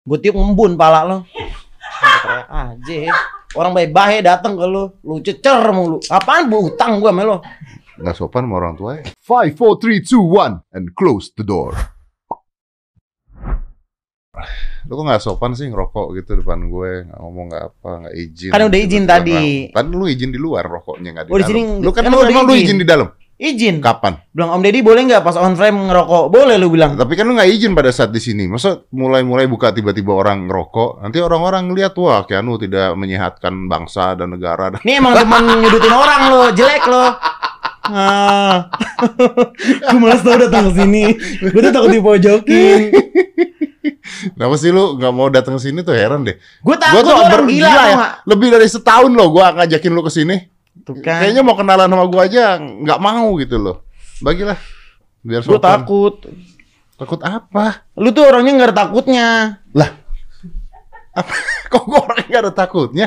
Gue tiup ngembun pala lo. Aja. Orang baik-baik datang ke lu, lu cecer mulu. Apaan bu utang gua sama lo? Nggak sopan sama orang tua ya. 5, 4, 3, 2, 1, and close the door. Lu kok nggak sopan sih ngerokok gitu depan gue, ngomong nggak apa, nggak izin. Kan udah izin tadi. Kan lu izin di luar rokoknya nggak di Oh, di dalam. sini lu kan, kan lu emang lu izin di dalam. Izin. Kapan? Bilang Om Deddy boleh nggak pas on frame ngerokok? Boleh lu bilang. Tapi kan lu nggak izin pada saat di sini. Masa mulai-mulai buka tiba-tiba orang ngerokok, nanti orang-orang ngeliat wah Keanu tidak menyehatkan bangsa dan negara. Ini emang temen nyudutin orang lo, jelek lo. Ah. gue malas tau datang ke sini. Gue tuh takut dipojokin. Kenapa sih lu nggak mau datang ke sini tuh heran deh. Gue Gua takut tuh lu orang gila, gila ya. Lebih dari setahun loh gua ngajakin lu ke sini. Tuh kan. Kayaknya mau kenalan sama gua aja nggak mau gitu loh. Bagilah. Biar sopan. takut. Takut apa? Lu tuh orangnya nggak ada takutnya. Lah. Apa? Kok gua orangnya nggak ada takutnya?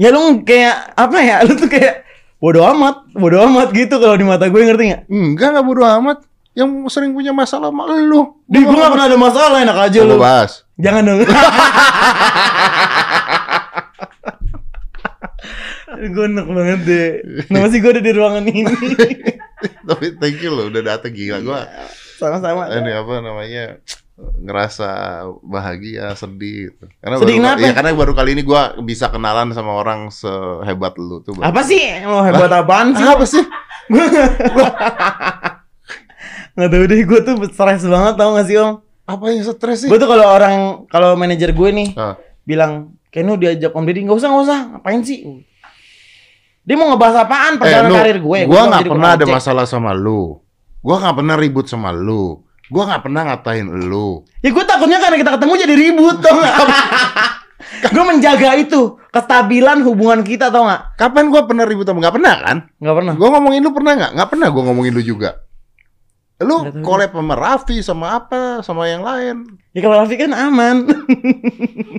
Ya lu kayak apa ya? Lu tuh kayak bodoh amat, bodoh amat gitu kalau di mata gue ngerti nggak? Enggak, nggak bodo amat. Yang sering punya masalah sama lu. Di gue nggak pernah ada masalah, enak aja lu. bahas. Jangan dong. gue enak banget deh. Kenapa sih gue ada di ruangan ini? Tapi thank you loh udah dateng gila gua. Sama-sama. Ini apa namanya? ngerasa bahagia, sedih gitu. Karena Sedih baru, kenapa? ya, karena baru kali ini gua bisa kenalan sama orang sehebat lu tuh. baru. Apa sih? Lo hebat apaan sih? Apa sih? Nggak tahu deh, gue tuh stres banget tau gak sih om? Apa yang stres sih? Gue tuh kalau orang, kalau manajer gue nih Ah. bilang, Kenu diajak om Deddy, nggak usah nggak usah, ngapain sih? Dia mau ngebahas apaan Eh, perjalanan lu, karir gue? bilang, nggak pernah ada masalah sama lu. Gua nggak pernah ribut sama lu. Gua nggak pernah ngatain lu. Ya gue takutnya karena kita ketemu jadi ribut tau gak? gue menjaga itu kestabilan hubungan kita tau gak? Kapan gua pernah ribut sama? Nggak pernah kan? Nggak pernah. Gua ngomongin lu pernah nggak? Nggak pernah gua ngomongin lu juga. Lu collab sama Raffi sama apa sama yang lain. Ya kalau Raffi kan aman.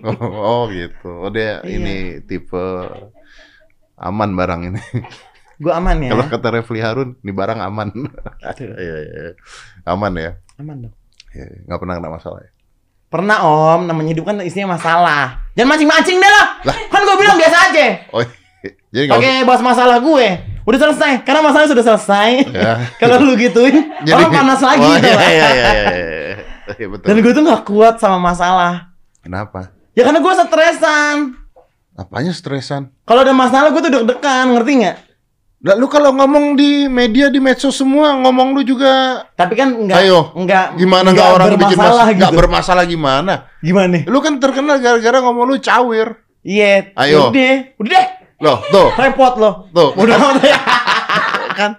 Oh, oh gitu. Oh dia Iya. ini tipe aman barang ini. gue aman ya. Kalau kata Refli Harun, ini barang aman. Iya, iya, iya. Aman ya. aman dong. Iya, nggak pernah kena masalah ya. Pernah om, namanya hidup kan isinya masalah. Jangan mancing-mancing deh lah. Lah. Kan gue bilang biasa aja. Oh, jadi. Pakai bahas masalah gue. Udah selesai. Karena masalahnya sudah selesai. Ya. Kalau lu gituin, orang panas lagi. Oh, iya, gak? iya, iya, iya, iya. Iya, betul. Dan gue tuh gak kuat sama masalah. Kenapa? Ya karena gue stresan. Apanya stresan? Kalau ada masalah gue tuh deg-degan, ngerti nggak? Lah lu kalau ngomong di media di medsos semua ngomong lu juga Tapi kan enggak Ayo, enggak gimana nggak orang bikin masalah gitu. nggak bermasalah gimana? Gimana nih? Lu kan terkenal gara-gara ngomong lu cawir. Iya. Ayo. Udah, udah deh. Loh, tuh, Repot loh. tuh. Udah ya. kan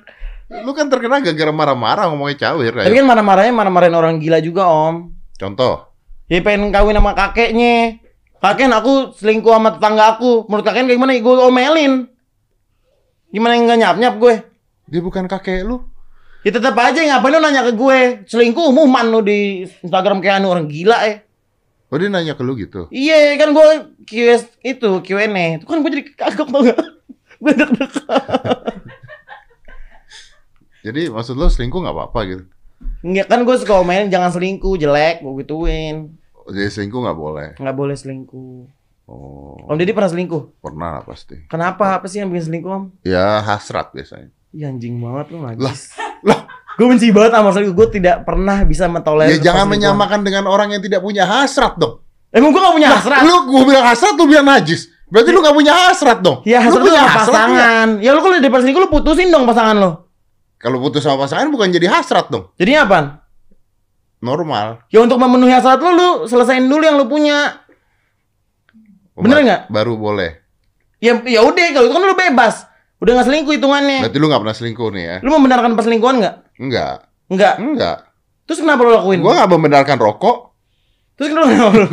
lu kan terkenal gara-gara marah-marah ngomongnya cawir. Tapi Ayo. kan marah-marahnya marah-marahin orang gila juga, Om. Contoh. Ya pengen kawin sama kakeknya. Kakek aku selingkuh sama tetangga aku. Menurut kakek kayak gimana? Gue omelin. Gimana yang gak nyap-nyap gue? Dia bukan kakek lu. Ya tetap aja ngapain lu nanya ke gue? Selingkuh umuman lu di Instagram kayak anu orang gila eh. Oh dia nanya ke lu gitu. Iya kan gue QS itu Q&A itu kan gue jadi kagok tau gak? gue deg-degan. Jadi maksud lu selingkuh nggak apa-apa gitu. Enggak kan gue suka omelin jangan selingkuh jelek gue gituin. Jadi selingkuh nggak boleh. Nggak boleh selingkuh. Oh, Om Deddy pernah selingkuh? pernah lah pasti. Kenapa? Apa sih yang bikin selingkuh om? Ya hasrat biasanya. Ih anjing banget lu Lah, najis. lah. Gue benci banget sama selingkuh. Gue tidak pernah bisa mentolerir. Ya jangan menyamakan dengan orang yang tidak punya hasrat dong. Emang gue gak punya hasrat? Lu gua bilang hasrat, lu bilang najis. Berarti lu gak punya hasrat dong. Ya lu hasrat itu punya hasrat pasangan. Ya lu kalau udah selingkuh lu putusin dong pasangan lo. Kalau putus sama pasangan bukan jadi hasrat dong. Jadinya apa? Normal. Ya untuk memenuhi hasrat lu, lu selesain dulu yang lu punya. Bener nggak? Baru boleh. Ya ya udah kalau itu kan lu bebas. Udah gak selingkuh hitungannya. Berarti lu gak pernah selingkuh nih ya? Lu membenarkan perselingkuhan nggak? Enggak. Enggak. Enggak. Terus kenapa lu lakuin? Gua gak membenarkan rokok. Terus kenapa lu?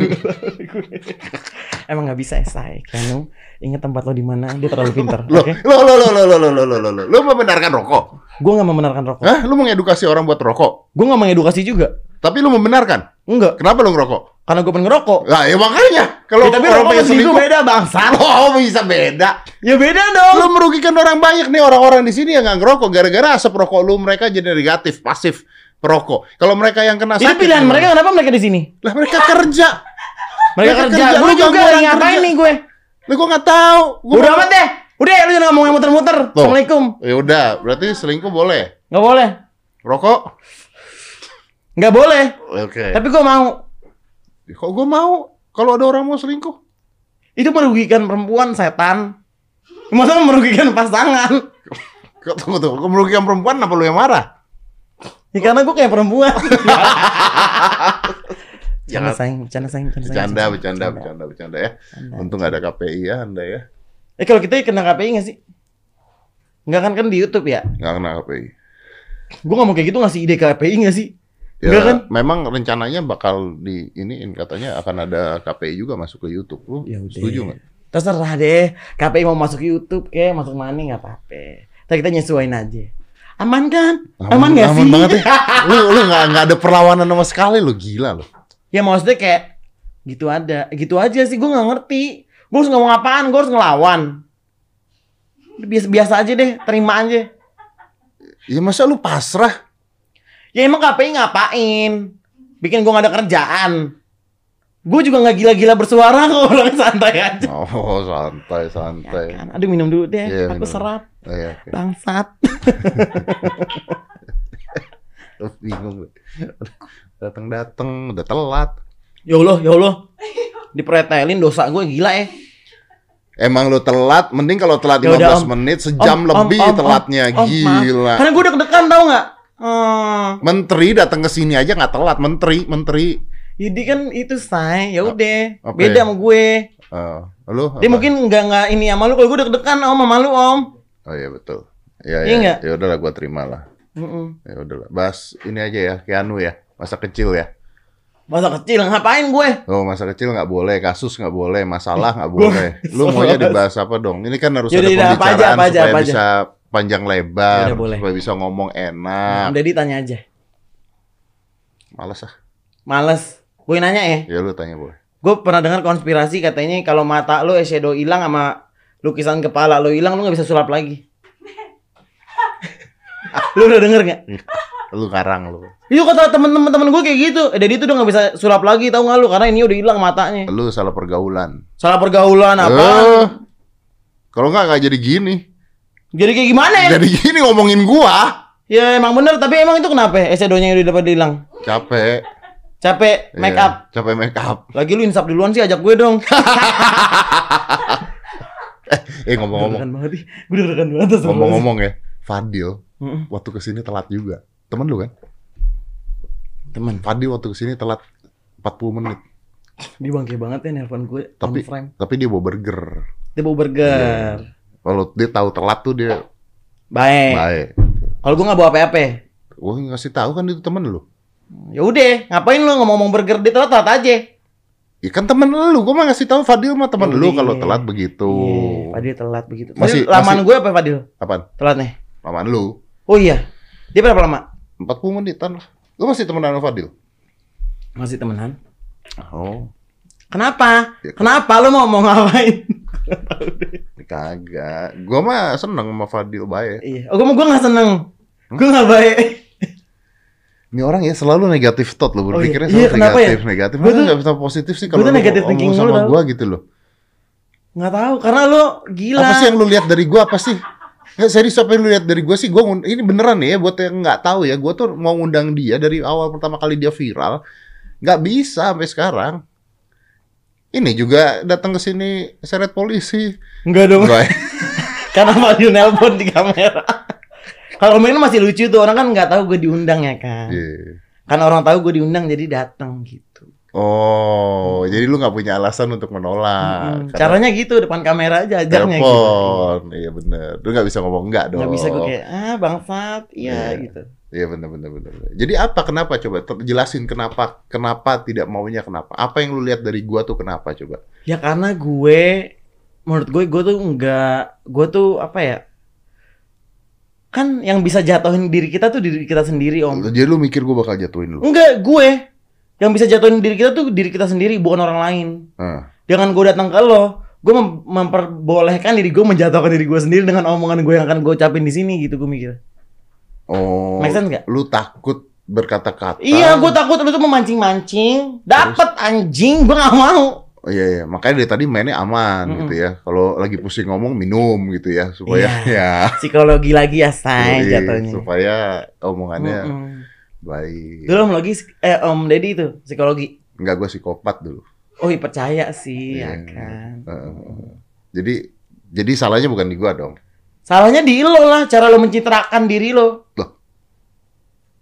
Emang nggak bisa esai, Kanu. Ingat tempat lo di mana? Dia terlalu pintar. Loh, Oke? lo, lo, lo, lo, lo, lo, lo, lo, lo, lo. Membenarkan rokok? Gue nggak membenarkan rokok. Hah? Lu mengedukasi orang buat rokok? Gue nggak mengedukasi juga. Tapi lu membenarkan? Enggak. Kenapa lu ngerokok? Karena gue pengen ngerokok. Nah, ya makanya. Kalau Ya, tapi orang pengen selingkuh beda bangsa. oh bisa beda. Ya beda dong. Lu merugikan orang banyak nih orang-orang di sini yang nggak ngerokok gara-gara asap rokok lu mereka jadi negatif, pasif perokok. Kalau mereka yang kena Itu sakit, pilihan gimana? mereka kenapa mereka di sini? Lah mereka kerja. Mereka Mereka kerja. kerja, Gue juga ngapain nih gue? Lah gua nggak tahu. Gua Udah amat deh. Udah lu jangan ngomong yang muter-muter. Assalamualaikum. Ya udah, berarti selingkuh boleh. Nggak boleh. Rokok? Nggak boleh. Oke. Tapi gue mau. Kok gua mau kalau ada orang mau selingkuh? Itu merugikan perempuan setan. Masa merugikan pasangan? Kok tunggu kok merugikan perempuan apa lu yang marah? Ya karena gue kayak perempuan. Jangan. sayang, bercanda sayang, bercanda sayang. Bercanda, bercanda, bercanda, bercanda ya. Bercanda. Untung nggak ada KPI ya Anda ya. Eh kalau kita kena KPI nggak sih? Nggak kan kan di YouTube ya? Nggak kena KPI. Gue ngomong kayak gitu ngasih ide KPI nggak sih? Ya, Nggak kan? memang rencananya bakal di iniin katanya akan ada KPI juga masuk ke YouTube. Lu Ya udah. setuju nggak? Terserah deh. KPI mau masuk YouTube kayak masuk mana nggak apa-apa. Tapi kita nyesuaiin aja. Aman kan? Aman, nggak sih? Aman banget ya. lu lu nggak nggak ada perlawanan sama sekali lu gila lu. Ya maksudnya kayak gitu ada, gitu aja sih. Gue nggak ngerti. Gue harus ngomong apaan? Gue harus ngelawan. Biasa, biasa aja deh, terima aja. Ya masa lu pasrah? Ya emang KPI ngapain? Bikin gue gak ada kerjaan. Gue juga nggak gila-gila bersuara kok orang santai aja. Oh santai Ya santai. kan? Aduh minum dulu deh. Iya, Aku minum. serap. Oh, iya, oke. Bangsat. Bingung. Datang datang udah telat. Ya Allah, ya Allah. Dipretelin dosa gue gila ya. Emang lu telat, mending kalau telat Ya 15 udah, Om. menit, sejam Om, lebih om, om, telatnya. om, maaf. Gila. Karena gue deg-degan tau nggak? Hmm. Menteri datang ke sini aja nggak telat, menteri, menteri. Jadi kan itu say, ya udah. Apa Beda ya? sama gue. Eh, lu Dia apa? mungkin nggak nggak ini sama lu. Kalau gue deg-degan om sama lu om. Oh iya betul. Ya Iya ya. Ya udahlah gua terima lah. Mm-mm. Ya udahlah. Bahas ini aja ya, Keanu ya. Masa kecil ya. Masa kecil ngapain gue? Oh, masa kecil nggak boleh, kasus nggak boleh, masalah nggak Gua- boleh. Lu maunya dibahas apa dong? Ini kan harus Yaudah, ada yaudah, apa aja, pembicaraan apa aja, supaya apa aja. bisa panjang lebar, Yaudah, boleh. supaya bisa ngomong enak. Om Deddy tanya aja. Males ah. Males. Gue nanya ya. Ya lu tanya boleh. Gue pernah dengar konspirasi katanya kalau mata lu eyeshadow hilang sama lukisan kepala lu hilang lu nggak bisa sulap lagi. lu udah denger nggak? Lu karang lu. Itu kata temen-temen temen gue kayak gitu. Eh, Dedi tuh udah nggak bisa sulap lagi, tahu nggak lu? Karena ini udah hilang matanya. Lu salah pergaulan. Salah pergaulan apa? Eh, kalau nggak nggak jadi gini. Jadi kayak gimana ya? Jadi gini ngomongin gua. Ya emang bener, tapi emang itu kenapa? Eyeshadownya udah dapat hilang. Capek. Capek make Iya, up. Capek make up. Lagi lu insap duluan sih ajak gue dong. Eh ngomong-ngomong, banget nih. Gue deg-degan banget. ngomong-ngomong ya, Fadil Mm-mm. waktu ke sini telat juga. Temen lu kan? Temen, Fadil waktu ke sini telat 40 menit. dia bangke banget ya nelpon gue. Tapi on frame. tapi dia bawa burger. Dia bawa burger. Kalau dia tahu telat tuh dia Baik. baik. Kalau gue nggak bawa apa-apa. Gua ngasih tahu kan itu temen lu. Ya udah, ngapain lu ngomong-ngomong burger dia telat telat aja. Ya kan temen lu, gua mah ngasih tahu Fadil mah temen Oh, lu iya. kalau telat begitu. Iya, Fadil telat begitu. Masih- Fadil, lamaan masih- gue apa Fadil? Apaan? Telatnya. Lamaan lu. Oh iya. Dia berapa lama? 40 menitan lah. Lu masih temenan sama Fadil? Masih temenan. Oh, Kenapa? Ya, Kenapa lu mau mau ngapain? kagak. Gua mah seneng sama Fadil baik. iya. Oh, gue gue nggak seneng. Hmm? Gue nggak baik. Ini orang ya selalu negatif thought loh, Oh, iya. berpikirnya Iya, selalu kenapa ya? negatif, negatif. Gua Masa tuh- nggak bisa positif sih gua kalau ngomong thinking sama gua gitu loh. Nggak tahu karena lu gila. Apa sih yang lu lihat dari gua apa sih? Ya serius apa yang lu lihat dari gua sih? Ngun- ini beneran nih ya buat yang nggak tahu ya. Gua tuh mau ngundang dia dari awal pertama kali dia viral, nggak bisa sampai sekarang. Ini juga datang ke sini seret polisi. Enggak dong. Baik. karena Fadil nelpon di kamera. Kalau main masih lucu tuh orang kan nggak tahu gue diundang ya kan. Iya. Karena orang tahu gue diundang jadi datang gitu. Oh, jadi lu nggak punya alasan untuk menolak. Mm, Caranya gitu depan kamera aja ajaknya gitu. Iya bener. Lu nggak bisa ngomong enggak dong. Nggak bisa gue kayak ah bangsat, iya Iya. gitu. Iya benar benar. benar. Jadi apa kenapa coba jelasin kenapa kenapa tidak maunya kenapa? Apa yang lu lihat dari gua tuh kenapa coba? Ya karena gue menurut gue gue tuh enggak gue tuh apa ya? Kan yang bisa jatuhin diri kita tuh diri kita sendiri, Om. Jadi lu mikir gua bakal jatuhin lu? Enggak, gue. Yang bisa jatuhin diri kita tuh diri kita sendiri, bukan orang lain. Nah, Jangan gue datang ke lo, gue mem- memperbolehkan diri gue menjatuhkan diri gue sendiri dengan omongan gue yang akan gue ucapin di sini gitu gue mikir. oh, Make sense nggak? lu takut berkata-kata. Iya, gue takut lu tuh memancing-mancing, dapet anjing, gue gak mau. Oh, iya, iya. Makanya dari tadi mainnya aman Mm-mm. gitu ya. Kalau lagi pusing ngomong minum gitu ya supaya ya Psikologi lagi ya, say jatuhnya. supaya omongannya Mm-mm. Baik. Dulu om lagi eh Om Deddy itu psikologi. Enggak gue psikopat dulu. Oh, iya, percaya sih, Iya. ya kan. Heeh. jadi jadi salahnya bukan di gua dong. Salahnya di lo lah, cara lo mencitrakan diri lo.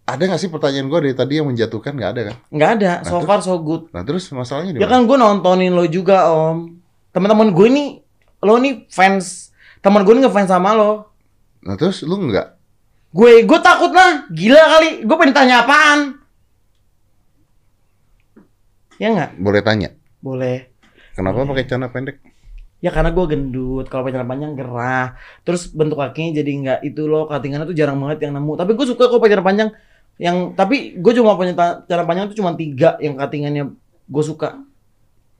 Ada nggak sih pertanyaan gua dari tadi yang menjatuhkan nggak ada kan? Nggak ada, so Nah, far so good. Nah terus masalahnya di Ya kan gue nontonin lo juga om. Teman-teman gue nih, lo nih fans, teman gue ngefans sama lo. Nah terus lu nggak? Gue, gue takut lah, gila kali. Gue pengen tanya apaan? Ya nggak? Boleh tanya? Boleh. Kenapa pakai celana pendek? Ya karena gue gendut, kalau pakai celana panjang gerah. Terus bentuk kakinya jadi nggak itu loh, cuttingannya tuh jarang banget yang nemu. Tapi gue suka kok celana panjang. Yang tapi gue cuma punya celana panjang tuh cuma tiga yang cuttingannya gue suka.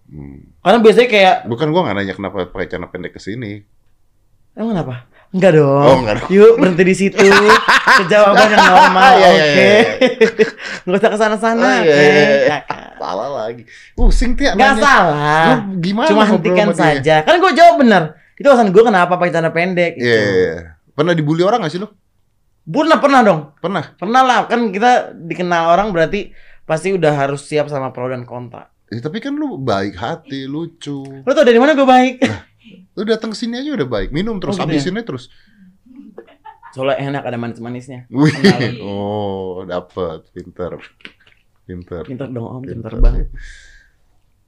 Hmm. Karena biasanya kayak Bukan gua nggak nanya kenapa pakai celana pendek ke sini. Emang kenapa? Enggak dong. Oh, enggak dong. Yuk berhenti di situ. Ke jawaban yang normal. Iya, Oke. iya, iya, Enggak usah ke sana-sana. Oh, iya, iya, iya. Ya kan? Salah lagi. Pusing tiap Enggak salah. Lu gimana? Cuma hentikan saja. Kan gue jawab benar. Itu alasan gue kenapa pakai celana pendek. Iya, iya, iya. Pernah dibully orang gak sih lu? Pernah pernah dong. Pernah. Pernah lah. Kan kita dikenal orang berarti pasti udah harus siap sama pro dan kontra. Eh, tapi kan lu baik hati, lucu. Lo tau dari mana gue baik? Lu datang sini aja udah baik. Minum terus, Oh, gitu habisinnya terus. Soalnya enak ada manis-manisnya. Wih. Oh, dapet. Pinter. Pinter. Pinter dong om, pinter Pinter. banget.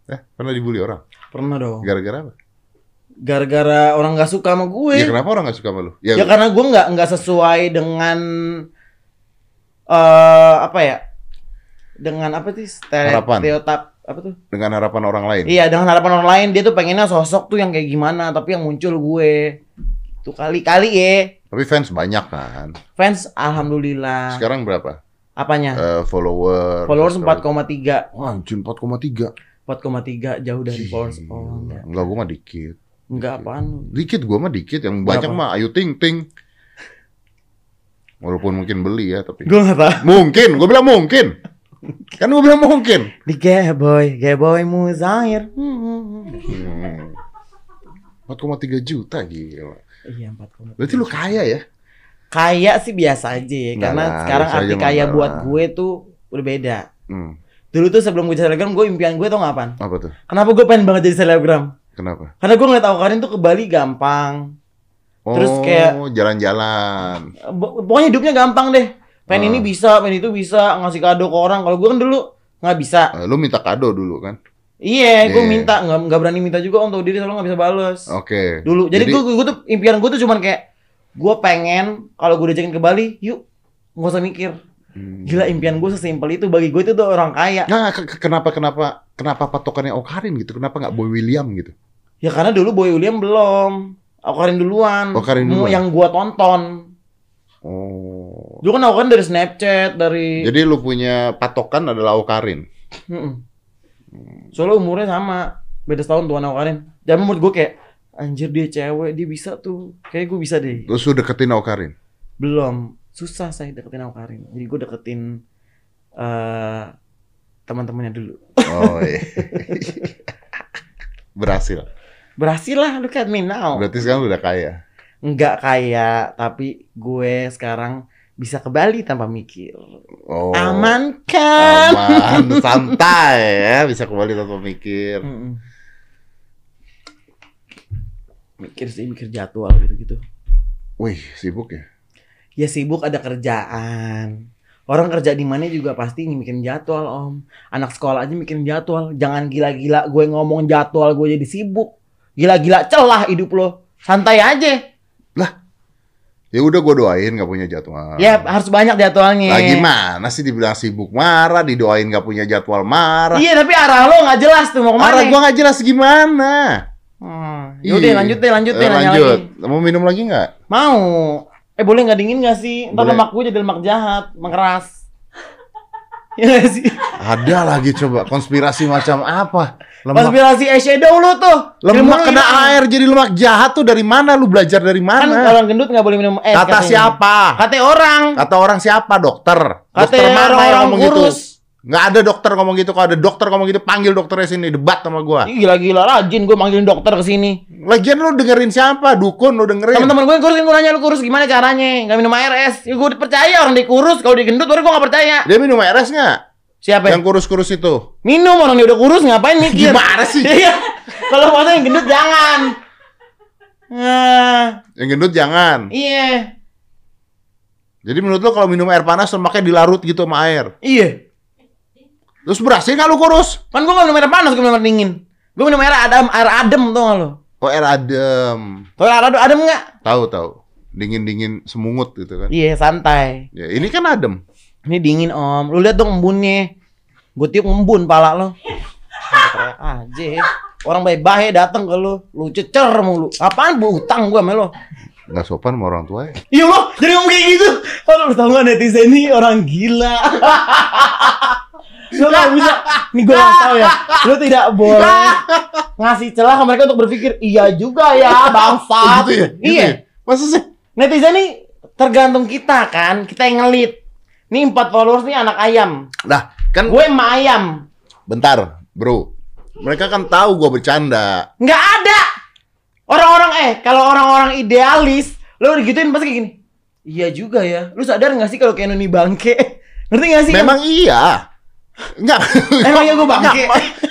Eh, pernah dibully orang? Pernah dong. Gara-gara apa? Gara-gara orang nggak suka sama gue. Ya kenapa orang gak suka sama lu? Ya karena gue nggak nggak sesuai dengan eh apa ya? Dengan apa sih stereotip apa tuh? dengan harapan orang lain. Iya dengan harapan orang lain dia tuh pengennya sosok tuh yang kayak gimana tapi yang muncul gue tuh kali-kali ya Tapi fans banyak kan. fans alhamdulillah Sekarang berapa? apanya Eh, follower. followers subscriber. 4,3 Wah, anjir 4,3. 4,3 jauh dari followers oh enggak Enggak, gua mah dikit. enggak apaan Dikit gua mah dikit, yang banyak Berapa? mah Ayu Ting Ting. Walaupun mungkin beli ya, tapi gue nggak tahu mungkin, gua bilang mungkin. Kan gua bilang mungkin. di gay boy gay boy muzair Hmm. Hmm. 4,3 juta gila. iya 4,3 Berarti lu kaya ya? kaya sih biasa aja ya Enggak karena lah, sekarang arti kaya enggak buat gue tuh udah beda Hmm. dulu tuh sebelum gue jadi selebgram gue impian gue tau gak apaan Apa tuh? kenapa gue pengen banget jadi selebgram Kenapa? karena gue ngeliat Awkarin tuh ke Bali gampang Terus oh, kayak- jalan-jalan. Bo- pokoknya hidupnya gampang deh Ah. ini bisa pengen itu bisa ngasih kado ke orang kalau gue kan dulu nggak bisa Eh, lu minta kado dulu kan? iya gue Iya. minta nggak nggak berani minta juga untuk diri soalnya nggak bisa bales Oke. dulu jadi, gue gue tuh impian gue tuh cuman kayak gue pengen kalau gue diajakin ke Bali yuk nggak usah mikir Hmm. gila impian gue sesimpel itu bagi gue itu tuh orang kaya Nah, ke- ke- kenapa kenapa kenapa patokannya Okarin gitu? Kenapa nggak Boy William gitu? ya karena dulu Boy William belum Awkarin duluan Awkarin Mau duluan. yang gue tonton Oh. Dulu kan Awkarin dari Snapchat dari Jadi lu punya patokan adalah Okarin. Mm-mm. Soalnya umurnya sama, beda setahun tuan sama Karin. Dan menurut gue kayak anjir dia cewek, dia bisa tuh. Kayak gue bisa deh. Terus lu deketin Okarin. Belum, susah saya deketin sama Karin. Jadi gue deketin eh teman-temannya dulu. Oh iya. Berhasil. Berhasil lah, look at me now. Berarti sekarang lu udah kaya. Enggak kaya, tapi gue sekarang bisa ke Bali tanpa mikir. Oh. Aman kan? Aman, santai ya, bisa kembali tanpa mikir. Mm-mm. Mikir sih, mikir jadwal gitu-gitu. Wih, sibuk ya. Ya sibuk ada kerjaan. Orang kerja di mana juga pasti mikirin jadwal, Om. Anak sekolah aja mikirin jadwal. Jangan gila-gila gue ngomong jadwal gue jadi sibuk. Gila-gila celah hidup lo. Santai aja. Ya udah gue doain gak punya jadwal. Ya harus banyak jadwalnya. Lah gimana sih dibilang sibuk marah, didoain gak punya jadwal marah. Iya, tapi arah lo nggak jelas tuh mau ke mana. Arah gua gak jelas gimana. Hmm. Yaudah lanjut deh, lanjut deh Eh, lanjut. lagi. Mau minum lagi nggak? Mau. Eh boleh nggak dingin nggak sih? Ntar Boleh. lemak gue jadi lemak jahat, lemak keras. Iya sih? Ada lagi coba konspirasi macam apa? Lemak, Konspirasi eyeshadow lu tuh. lemak kena hilang. air jadi lemak jahat tuh dari mana? Lu belajar dari Kan mana? orang gendut nggak boleh minum es. Kata katanya. siapa? Kata orang. Kata orang siapa? Dokter. Kata Dokter mana yang orang-orang ngomong gitu? kurus. Nggak ada dokter ngomong gitu. Kalau ada dokter ngomong gitu, panggil dokternya sini debat sama gua. Gila-gila rajin gue manggilin dokter ke sini. Lagian lu dengerin siapa? Dukun lu dengerin. Teman-teman gue yang kurusin gue nanya lu kurus gimana caranya? Gak minum air es. Ya gue percaya orang dia kurus, kalau dia gendut baru gue gak percaya. Dia minum RS nggak? Siapa? Yang kurus-kurus itu. Minum orang dia udah kurus ngapain mikir? Gimana sih? Iya. Kalau masa yang gendut jangan. Nah, Yang gendut jangan. iya. Jadi menurut lu kalau minum air panas lemaknya dilarut gitu sama air. Iya. Terus berhasil nggak lu kurus? Kan gue minum air panas, gue minum air dingin. Gue minum air adem, air adem tau gak lo? Oh air adem. Tau air adem, adem gak? Tahu tahu. Dingin-dingin semungut gitu kan. Iya, santai. Ya, ini kan adem. Ini dingin om. Lu lihat dong embunnya. Gue tiup embun pala lo. Aja. Orang baik-baik datang ke lu, lu cecer mulu. Apaan bu utang gua sama lo? Nggak sopan sama orang tua ya. Iya lo, jadi ngomong kayak gitu. Aduh, lu tau gak netizen ini orang gila. lu gak bisa, nih gue gak tau ya. Lu tidak boleh ngasih celah ke mereka untuk berpikir, iya juga ya bangsat. Gitu ya? Gitu iya. ya? Masa sih? Netizen ini tergantung kita kan, kita yang ngelit. Nih empat followers nih anak ayam. Nah, kan Gue emak ayam. bentar, bro. Mereka kan tahu gua bercanda. Nggak ada. Orang-orang eh kalau orang-orang idealis, lo digituin pasti kayak gini. Iya juga ya. Lu sadar nggak sih kalau kayak Noni bangke? Ngerti nggak sih? Memang iya. Enggak. Emang iya gua bangke?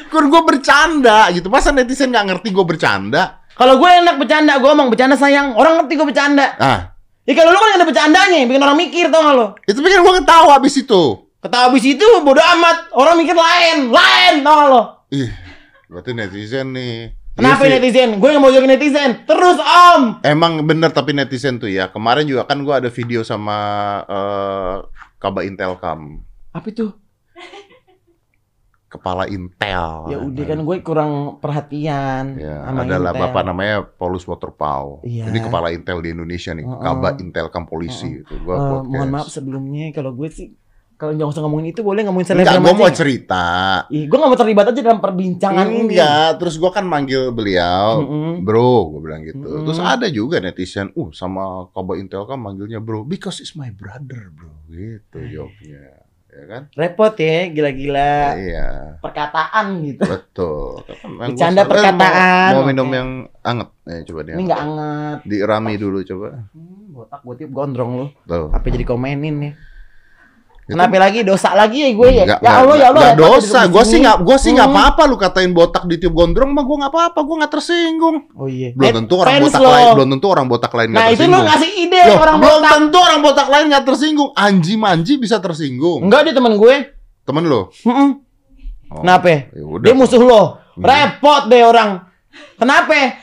Kan gue bercanda gitu. Masa netizen nggak ngerti gue bercanda? Kalau gue enak bercanda, gue ngomong bercanda sayang. Orang ngerti gue bercanda. Ah, Ya kalau lu kan ada bercandanya, bikin orang mikir tau gak lo? itu bikin gue ketawa abis itu. Kata abis itu bodo amat, orang mikir lain, lain tau gak lo? Ih, berarti netizen nih. Kenapa Iya sih. netizen? Gue gak mau jadi netizen. Terus om. Emang bener tapi netizen tuh ya. Kemarin juga kan gue ada video sama eh, Kaba Intelkam, Apa itu? Kepala Intel. Ya udah kan gue kurang perhatian. Ya, sama adalah Intel. bapak namanya Paulus Waterpau. Iya. Ini kepala Intel di Indonesia nih, Heeh. Kaba Intelkam polisi itu. Gua podcast. mohon maaf sebelumnya kalau gue sih kalau jangan usah ngomongin itu boleh ngomongin Enggak, selebgram gue aja mau nggak? cerita. Ih, gue gak mau terlibat aja dalam perbincangan ini. Enggak, terus gue kan manggil beliau, Mm-mm. bro, gue bilang gitu. Mm-mm. Terus ada juga netizen, uh sama Kaba Intelkam manggilnya bro, because it's my brother, bro. Gitu jawabnya, ya kan? Repot ya, gila-gila. Iya, Perkataan gitu. betul. Bercanda perkataan. Mau, mau minum Oke. yang anget, eh coba dia. Ini gak anget. Dirami dulu coba. Hmm, botak gue gondrong lu. Tuh. Apa jadi komenin nih? Kenapa lagi dosa lagi ya gue ya? Nggak- ya Allah ya Allah. nggak repot dosa. Gue sih nggak, gue sih nggak Hmm. apa-apa. Lu katain botak di tiup gondrong, mah gue nggak apa-apa. Gue nggak tersinggung. Oh iya. Belum Eh, tentu orang fans botak lo. lain, belum tentu orang botak lain nggak Nah itu lu tersinggung. ngasih ide Loh, orang belum botak. tentu orang botak lain nggak tersinggung. Anji manji bisa tersinggung. Enggak dia temen gue. Temen lo. Mm-mm. Oh, Kenapa? ya udah. Dia musuh lo. Hmm. Repot deh orang. Kenapa?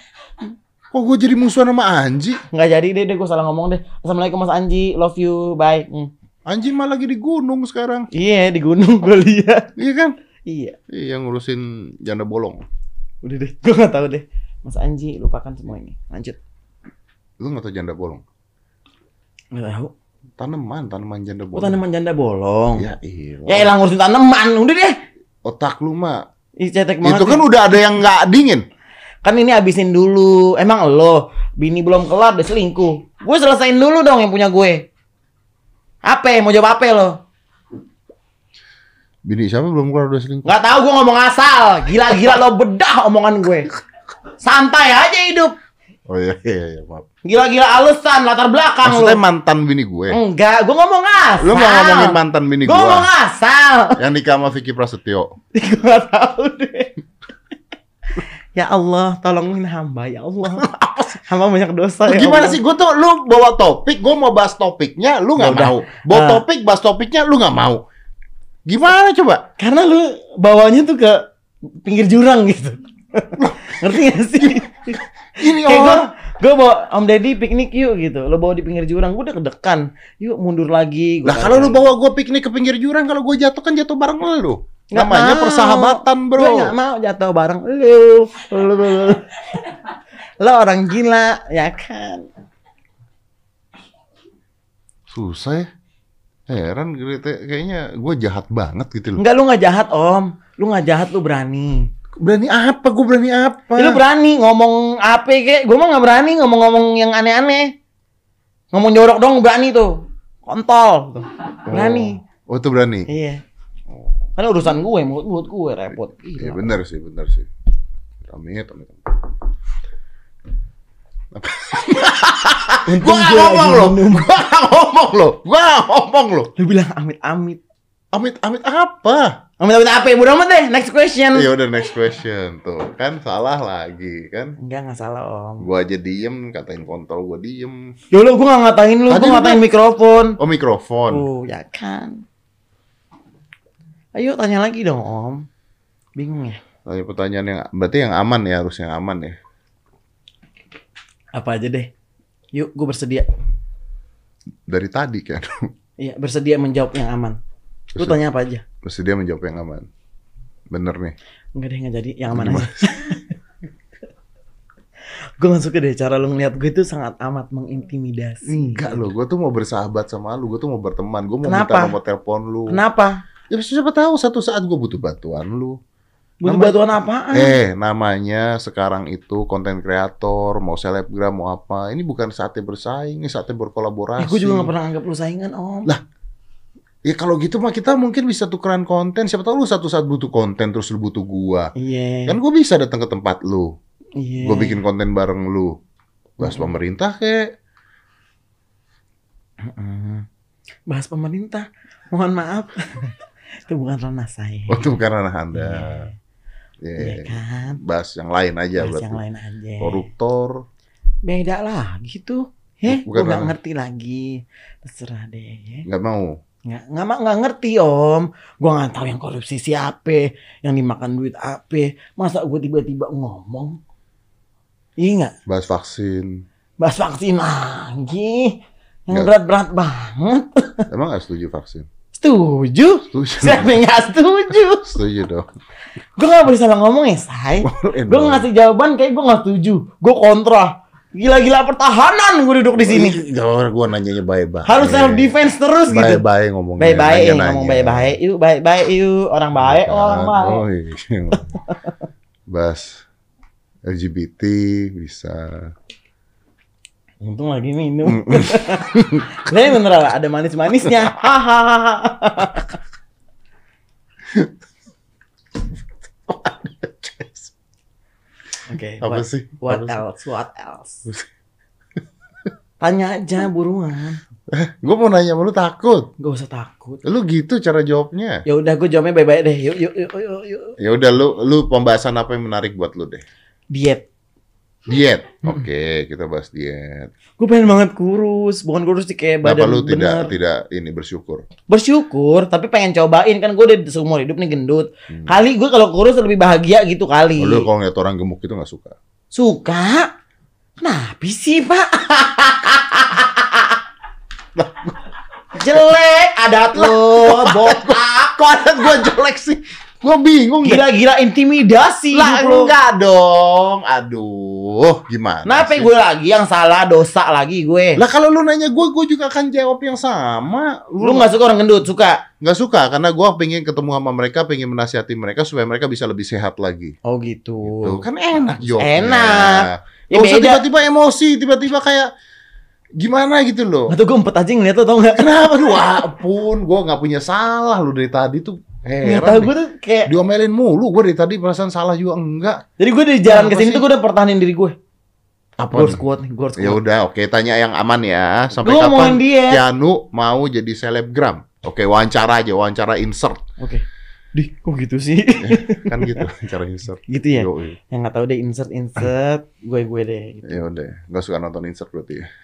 Kok gue jadi musuhan sama Anji? Nggak jadi deh, deh gue salah ngomong deh. Assalamualaikum Mas Anji, love you, bye. Hmm. Anji mah lagi di gunung sekarang. Iya di gunung gue lihat. Iya kan? Iya. Iya ngurusin janda bolong. Udah deh, gue nggak tahu deh. Mas Anji lupakan semua ini. Lanjut. Lu nggak tahu janda bolong? Nggak tahu. Tanaman, tanaman janda Oh bolong. tanaman janda bolong. Ya iya. Ya elang ngurusin tanaman. Udah deh. Otak lu mah. Ih cetek banget. Itu kan ya. udah ada yang nggak dingin. Kan ini habisin dulu. Emang lo bini belum kelar udah selingkuh. Gue selesain dulu dong yang punya gue. Apa? Mau jawab apa lo? Bini siapa belum keluar udah selingkuh? Nggak tahu gue ngomong asal. Gila-gila lo bedah omongan gue. Santai aja hidup. Oh iya iya, iya maaf. Gila-gila alasan latar belakang lo. Maksudnya mantan bini gue. Enggak, gue ngomong asal. Lu mau ngomongin mantan bini Gue gue? ngomong asal. Yang nikah sama Vicky Prasetyo. gue gak tahu deh. Ya Allah, tolongin hamba ya Allah. hamba banyak dosa ya gimana Allah. sih? Gue tuh lu bawa topik, gue mau bahas topiknya, lu nggak mau. Bawa Ah. topik, bahas topiknya, lu nggak mau. Gimana coba? Karena lu bawanya tuh ke pinggir jurang gitu. Ngerti gak sih? Ini orang. gue bawa Om Deddy piknik yuk gitu. Lo bawa di pinggir jurang, gue udah kedekan. Yuk mundur lagi. Gua Lah kalau lu bawa gue piknik ke pinggir jurang, kalau gue jatuh kan jatuh bareng lu. Nggak Namanya mau. persahabatan, bro. Gue gak mau jatuh bareng lu. Lu, lu, lu. Lo orang gila, ya kan? Susah ya. Heran gitu, kayaknya gue jahat banget gitu loh. Enggak, lu gak jahat om. Lu gak jahat, lu berani. Berani apa? Gue berani apa? Ya, lu berani ngomong apa kek? Gue mah gak berani ngomong-ngomong yang aneh-aneh. Ngomong jorok dong berani tuh. Kontol. Tuh. Berani. Oh, itu berani. Iya. Kan urusan gue, mulut-mulut gue repot. Iya bener sih, bener sih. Amit, amit. amit. Untung Gua nggak gue ngomong loh, gua nggak ngomong loh, gua nggak ngomong loh. Lu bilang amit-amit. Amit, amit apa? Amit-amit apa ya? Amat deh. Next question. Ya udah next question tuh, kan salah lagi kan. Enggak, enggak salah om. Gua aja diem, katain kontol gua diem. Ya lu gue gak ngatain lu, Tadi gue lu ngatain mikrofon. Oh mikrofon. Oh, ya kan. Ayo tanya lagi dong om. Bingung ya? Tanya pertanyaan yang berarti yang aman ya harus yang aman ya. Apa aja deh. Yuk, gue bersedia. Dari tadi kan. Iya, bersedia menjawab yang aman. Lu Bersedia. tanya apa aja? Mesti dia menjawab yang aman. Bener nih. Enggak deh, enggak jadi. Yang aman aja. gue gak suka deh cara lu ngeliat gue itu sangat amat mengintimidasi. Enggak loh, gue tuh mau bersahabat sama lu, gue tuh mau berteman, gue mau Kenapa? minta nomor telepon lu. Kenapa? Ya siapa tahu satu saat gue butuh bantuan lu. Butuh Nama- bantuan apaan? Eh, namanya sekarang itu konten kreator, mau selebgram, mau apa. Ini bukan saatnya bersaing, ini saatnya berkolaborasi. Eh, gue juga gak pernah anggap lu saingan om. Lah, Ya kalau gitu mah kita mungkin bisa tukeran konten. Siapa tahu lu satu saat butuh konten terus lu butuh gua. Iya. Kan gua bisa datang ke tempat lu. Iya. Gua bikin konten bareng lu. Bahas Mm-mm. pemerintah kek. Mm-mm. Bahas pemerintah. Mohon maaf. itu bukan ranah saya. Oh, itu bukan ranah Anda. Iya Ya, kan? bahas yang lain aja Bahas berarti. yang lain aja. Koruptor. Beda lah gitu. Heh, Bukan nggak ranah. ngerti lagi. Terserah deh. ya. nggak mau. Nggak nggak ma- nggak ngerti om. Gue nggak tahu yang korupsi siapa, yang dimakan duit apa. Masa gue tiba-tiba ngomong? Iya nggak? Bahas vaksin. Bahas vaksin lagi. Yang berat-berat banget. Emang nggak setuju vaksin? Setuju? Setuju. Siapa yang nggak setuju? setuju dong. Gue nggak boleh salah ngomong ya, say. Gue ngasih jawaban kayak gue nggak setuju. Gue kontra. Gila-gila pertahanan gue duduk di sini. Jangan gua nanyanya baik-baik. Harus self defense terus gitu. Baik-baik ngomongnya. Baik-baik, ngomong baik-baik. Yuk, baik-baik yuk. Orang baik, Kan, orang baik. oh, iya. Bahas LGBT bisa. Untung lagi minum. Tapi bener lah, ada manis-manisnya. Oke, Apa what, sih? what Apa sih? else? What else? Tanya aja buruan. Gue mau nanya lu takut. Gak usah takut. Lu gitu cara jawabnya. Ya udah, gue jawabnya baik-baik deh. Yuk, yuk, yuk, yuk, yuk. Ya udah lu lu pembahasan apa yang menarik buat lu deh? Diet. Diet. Oke, kita bahas diet. Gue pengen banget kurus, bukan kurus sih kayak Kenapa badan lu tidak bener. tidak ini bersyukur? Bersyukur, tapi pengen cobain kan gue udah seumur hidup nih gendut. Hmm. Kali gue kalau kurus lebih bahagia gitu kali. Oh, lu kalau ngeliat orang gemuk itu nggak suka? Suka? Kenapa sih pak? Jelek adat lo, botak. Kok ada gue jelek sih? Gue bingung. Gila-gila intimidasi Lah lo. enggak dong. Aduh, gimana? Kenapa sih? gue lagi yang salah dosa lagi gue? Lah kalau lu nanya gue, gue juga akan jawab yang sama. Lu nggak suka orang gendut? Suka? nggak suka karena gue pengen ketemu sama mereka, pengen menasihati mereka supaya mereka bisa lebih sehat lagi. Oh gitu. Tuh kan enak jawabnya. Enak. Ya Gak usah tiba-tiba emosi, tiba-tiba kayak gimana gitu loh. Atau gue empat aja ngeliat lo tau nggak? Kenapa lu wapun, gue nggak punya salah lu dari tadi tuh. Nggak Heran tahu deh. gue tuh kayak. Diomelin mulu, gue dari tadi perasaan salah juga enggak. Jadi gue dari jalan ke sini tuh gue udah pertahanin diri gue. Apa? Gue harus kuat nih, gue harus Ya kuat. udah, oke tanya yang aman ya. Sampai Gue kapan dia. Keanu mau jadi selebgram? Oke, wawancara aja, wawancara insert. Oke. Di, kok gitu sih? Kan gitu, cara insert. gitu ya? Yang nggak tahu deh insert insert gue gue deh. Gitu. Ya udah, nggak suka nonton insert berarti ya.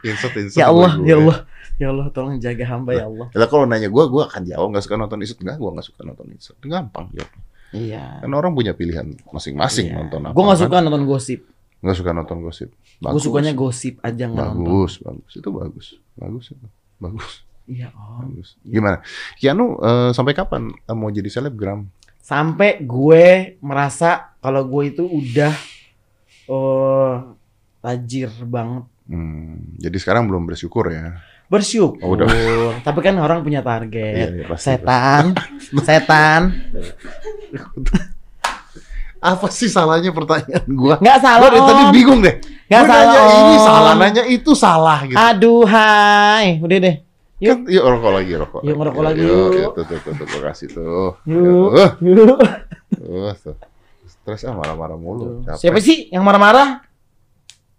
Insert insert. Ya Allah, gue. ya Allah, ya Allah, tolong jaga hamba ya Allah. Lah kalau nanya gue, gue akan jawab nggak suka nonton insert nggak? Gue nggak suka nonton insert. Gampang jawab. Iya. Kan orang punya pilihan masing-masing nonton apa. Gue nggak kan? suka nonton gosip. Nggak suka nonton gosip. Gue sukanya gosip aja nggak nonton. bagus, bagus. Itu bagus, bagus itu. Bagus, Iya om. bagus. Gimana? Keanu eh, sampai kapan eh, mau jadi selebgram? Sampai gue merasa kalau gue itu udah oh tajir banget. Hmm, jadi sekarang belum bersyukur ya? Bersyukur. Oh, udah. Tapi kan orang punya Iya, target. iya, pasti. Setan, setan. Apa sih salahnya pertanyaan gua? Nggak salah Gua tadi bingung deh. Nggak Gua salah nanya ini salah, nanya itu salah gitu. Aduh hai, udah deh. Yuk. Kan, yuk rokok lagi, rokok. Yuk, ngerokok lagi, Yuk, yuk. yuk, tuh, tuh, tuh, tuh, gua kasih tuh. Yuk, Tuh, yuk. tuh, tuh. Stres ah marah-marah mulu. capek. Siapa sih yang marah-marah?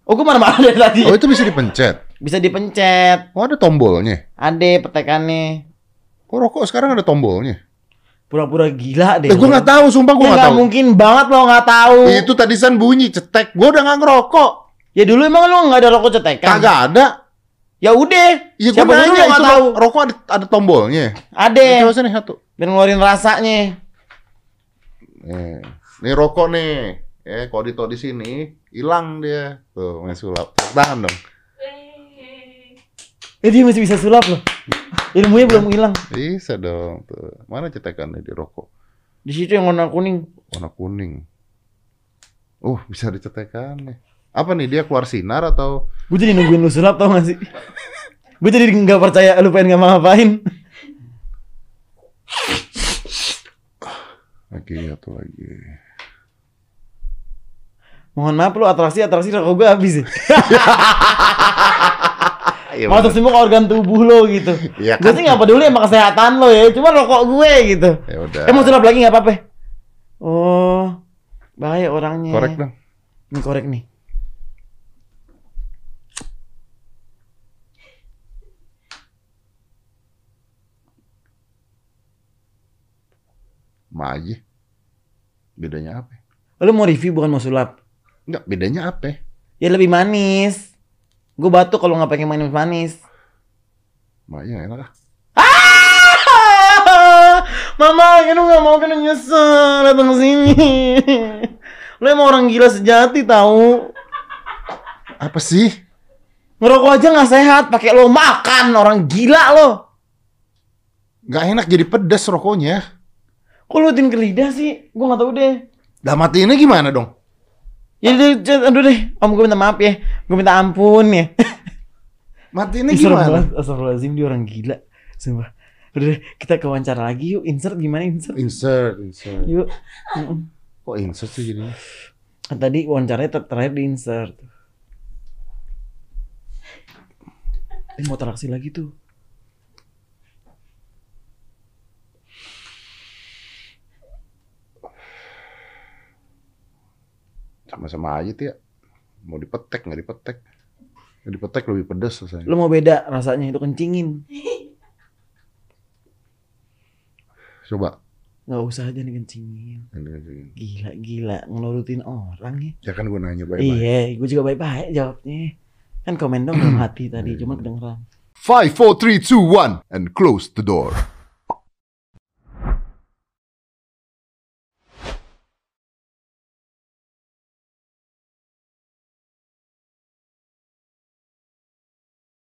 Oh, gue marah-marah dari tadi. Oh, itu bisa dipencet. Bisa dipencet. Oh, ada tombolnya. Ade petekannya. Oh, rokok sekarang ada tombolnya. Pura-pura gila deh. Eh, gue nggak tahu, sumpah gue Ya nggak nggak tahu. mungkin banget lo nggak tahu. Itu tadi san bunyi cetek. Gue udah nggak ngerokok. Ya dulu emang lo nggak ada rokok cetekan. Kagak ada. Ya udah. Gue Siapa dulu nggak tahu? rokok ada, ada tombolnya. Ade. Coba sini satu. Biar ngeluarin rasanya. Nih, nih rokok nih. Eh, kalau ditaruh di sini, hilang dia. Tuh, main sulap. Tangan dong. Eh dia masih bisa sulap loh. Ilmunya belum hilang. Bisa dong. Tuh. Mana cetekannya di rokok? Di situ yang warna kuning. Warna kuning. Oh, bisa dicetekan nih. Apa nih dia keluar sinar atau Gue jadi nungguin lu sulap tau gak sih? Gue jadi nggak percaya lu pengen ngapa-ngapain. lagi atau lagi? Mohon maaf lu atraksi-atraksi rokok gue habis ya. Iya, Masuk semua ke organ tubuh lo gitu. Gue kan? sih gak peduli sama kesehatan lo ya. Cuma rokok gue gitu. Ya udah. Eh mau sulap lagi gak apa-apa? Oh, bahaya orangnya. Korek dong. Ini korek nih. Ma aja. Bedanya apa? Lu mau review bukan mau sulap? Enggak, bedanya apa? Ya lebih manis. Gue batuk kalau nggak pakai manis-manis. Ma ya enak ah. Mama, kan lu gak mau kena nyesel datang ke sini. Lu emang orang gila sejati tahu. Apa sih? Ngerokok aja nggak sehat, pakai lo makan orang gila lo. Gak enak jadi pedas rokoknya. Kok lu tin ke lidah sih? Gua nggak tahu deh. Lah matiinnya gimana dong? Ya aduh deh, om gue minta maaf ya, gue minta ampun ya. Ih, serem gimana? Astagfirullahaladzim, dia orang gila. Sumpah. Udah deh, kita ke wawancara lagi yuk. Insert gimana insert? Insert, insert. Yuk. Kok insert sih jadinya? Tadi wawancaranya ter- terakhir di insert. Eh, mau teraksi lagi tuh. Sama-sama aja tuh ya. Mau dipetek nggak dipetek? Nggak dipetek lebih pedas rasanya. Lu mau beda rasanya itu kencingin. Coba. Nggak usah aja nih kencingin. Gila, gila. Ngelurutin orang ya. Ya kan gue nanya baik-baik. Iya, gue juga baik-baik jawabnya. Kan komen dong dalam hati tadi, cuma kedengeran. 5, 4, 3, 2, 1, and close the door.